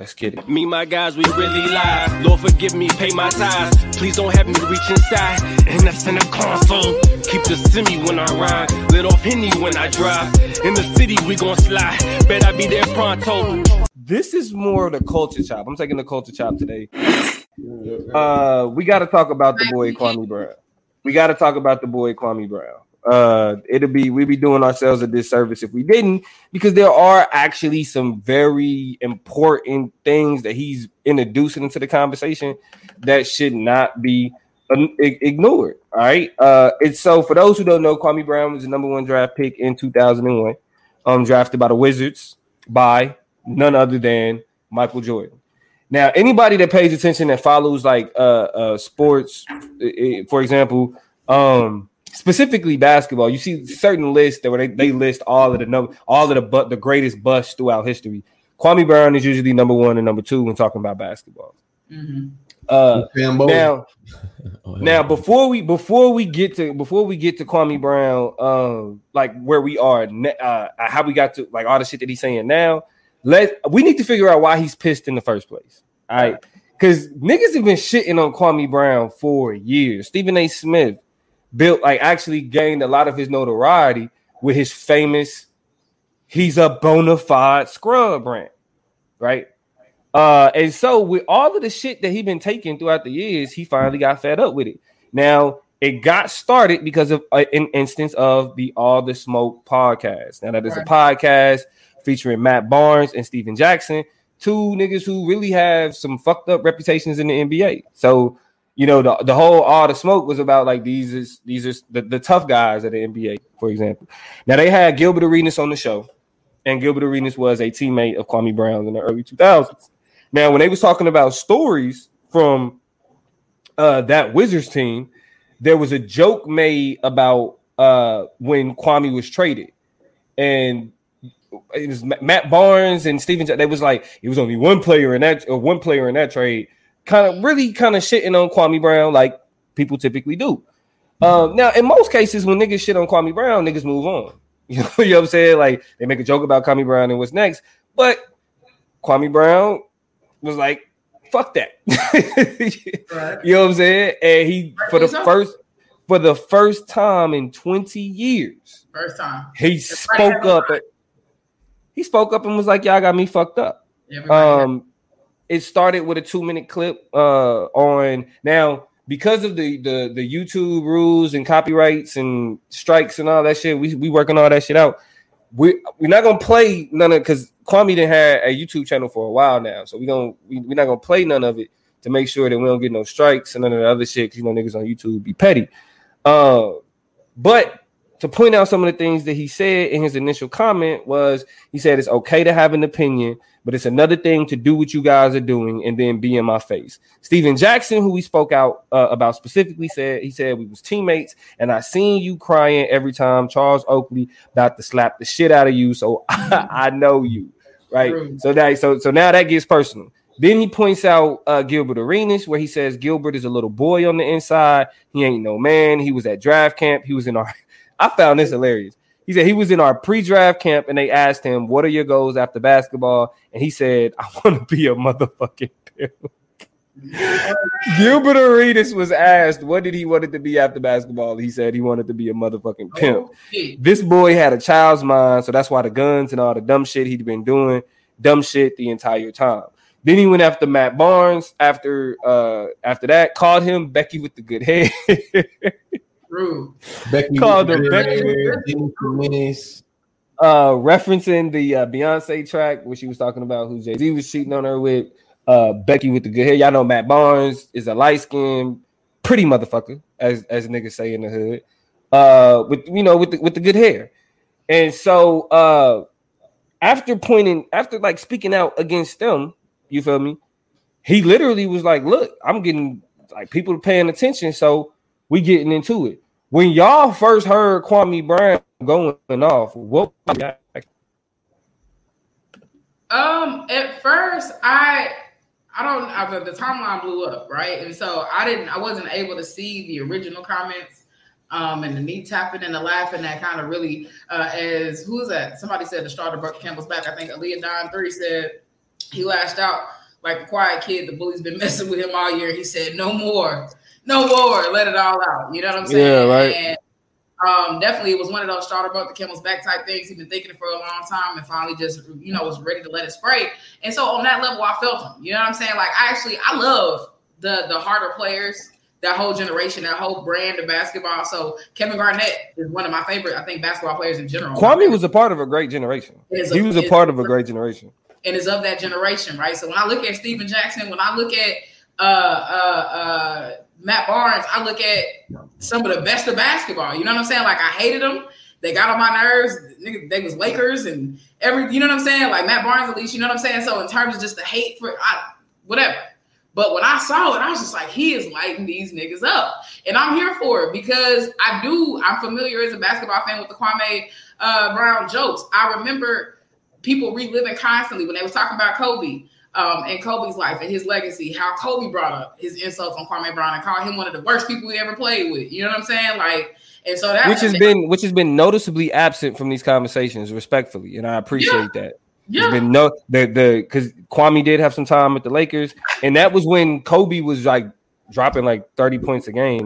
Let's get it. Me, my guys, we really live. Lord, forgive me, pay my tithes. Please don't have me reach inside. And that's in the console. Keep the semi when I ride. Let off Henny when I drive. In the city, we gon' slide. Bet I be there pronto. This is more of the culture chop. I'm taking the culture chop today. Uh, we got to talk about the boy Kwame Brown. We got to talk about the boy Kwame Brown uh it'll be we'd be doing ourselves a disservice if we didn't because there are actually some very important things that he's introducing into the conversation that should not be ignored all right? Uh it's so for those who don't know kwame brown was the number one draft pick in 2001 um drafted by the wizards by none other than michael jordan. Now anybody that pays attention that follows like uh uh sports for example um specifically basketball, you see certain lists that where they, they list all of the number, all of the but the greatest busts throughout history. Kwame Brown is usually number one and number two when talking about basketball. Mm-hmm. Uh, now, oh, now before we before we get to before we get to Kwame Brown, uh, like where we are, uh, how we got to like all the shit that he's saying now. Let we need to figure out why he's pissed in the first place. All right, because niggas have been shitting on Kwame Brown for years. Stephen A. Smith built like actually gained a lot of his notoriety with his famous he's a bona fide scrub brand, right? Uh, and so with all of the shit that he been taking throughout the years, he finally got fed up with it. Now it got started because of uh, an instance of the All the Smoke podcast. Now that is a podcast featuring Matt Barnes and Stephen Jackson, two niggas who really have some fucked up reputations in the NBA. So you know, the, the whole all the smoke was about like these is these are the, the tough guys at the NBA, for example. Now they had Gilbert Arenas on the show, and Gilbert Arenas was a teammate of Kwame Brown in the early 2000s. Now, when they was talking about stories from uh, that Wizards team, there was a joke made about uh, when Kwame was traded, and it was Matt Barnes and Stephen. They was like it was only one player in that or one player in that trade kind of really kind of shitting on Kwame Brown like people typically do. Um, now, in most cases, when niggas shit on Kwame Brown, niggas move on. You know, you know what I'm saying? Like they make a joke about Kwame Brown and what's next, but Kwame Brown was like, "Fuck that." right. You know what I'm saying? And he for the first for the first time in 20 years, first time he spoke up. he spoke up and was like, "Y'all got me fucked up." um, it started with a two minute clip uh, on now because of the, the the YouTube rules and copyrights and strikes and all that shit. We we working all that shit out. We we're not gonna play none of because Kwame didn't have a YouTube channel for a while now, so we gonna we, we're not gonna play none of it to make sure that we don't get no strikes and none of the other shit. Cause you know niggas on YouTube be petty. Uh, but to point out some of the things that he said in his initial comment was he said it's okay to have an opinion, but it's another thing to do what you guys are doing and then be in my face. Stephen Jackson, who we spoke out uh, about specifically, said he said we was teammates, and I seen you crying every time Charles Oakley about to slap the shit out of you, so I, I know you, right? So that so so now that gets personal. Then he points out uh, Gilbert Arenas, where he says Gilbert is a little boy on the inside. He ain't no man. He was at draft camp. He was in our I found this hilarious. He said he was in our pre-draft camp and they asked him, "What are your goals after basketball?" And he said, "I want to be a motherfucking pimp." Gilbert Arenas was asked, "What did he wanted to be after basketball?" He said he wanted to be a motherfucking pimp. Oh, this boy had a child's mind, so that's why the guns and all the dumb shit he'd been doing, dumb shit the entire time. Then he went after Matt Barnes. After uh after that, called him Becky with the good head. True. Becky called her Becky. Uh, referencing the uh, Beyonce track where she was talking about who Jay Z was cheating on her with. Uh, Becky with the good hair. Y'all know Matt Barnes is a light skinned, pretty motherfucker, as as niggas say in the hood. Uh, with you know with the, with the good hair, and so uh, after pointing, after like speaking out against them, you feel me? He literally was like, "Look, I'm getting like people paying attention, so we getting into it. When y'all first heard Kwame Brown going off, what? Um, at first, I I don't I, the timeline blew up, right? And so I didn't I wasn't able to see the original comments um and the knee tapping and the laughing that kind of really uh as who's that? Somebody said the starter Buck Campbell's back. I think Aaliyah Don 3 said he lashed out like a quiet kid. The bully's been messing with him all year. He said, "No more, no more. Let it all out." You know what I'm saying? Yeah, right. And, um, definitely, it was one of those starter about the camel's back type things. He'd been thinking it for a long time, and finally, just you know, was ready to let it spray. And so, on that level, I felt him. You know what I'm saying? Like, I actually, I love the the harder players, that whole generation, that whole brand of basketball. So, Kevin Garnett is one of my favorite, I think, basketball players in general. Kwame was a part of a great generation. Is He was a part of a great generation. and is of that generation, right? So when I look at Stephen Jackson, when I look at uh, uh, uh, Matt Barnes, I look at some of the best of basketball. You know what I'm saying? Like I hated them. They got on my nerves. They was Lakers and every. You know what I'm saying? Like Matt Barnes, at least. You know what I'm saying? So in terms of just the hate for I, whatever. But when I saw it, I was just like, he is lighting these niggas up. And I'm here for it because I do, I'm familiar as a basketball fan with the Kwame uh, Brown jokes. I remember people reliving constantly when they was talking about Kobe um, and Kobe's life and his legacy, how Kobe brought up his insults on Kwame Brown and called him one of the worst people he ever played with. You know what I'm saying? Like, and so that Which has been which has been noticeably absent from these conversations, respectfully, and I appreciate that. yeah, There's been no the the because Kwame did have some time at the Lakers, and that was when Kobe was like dropping like 30 points a game.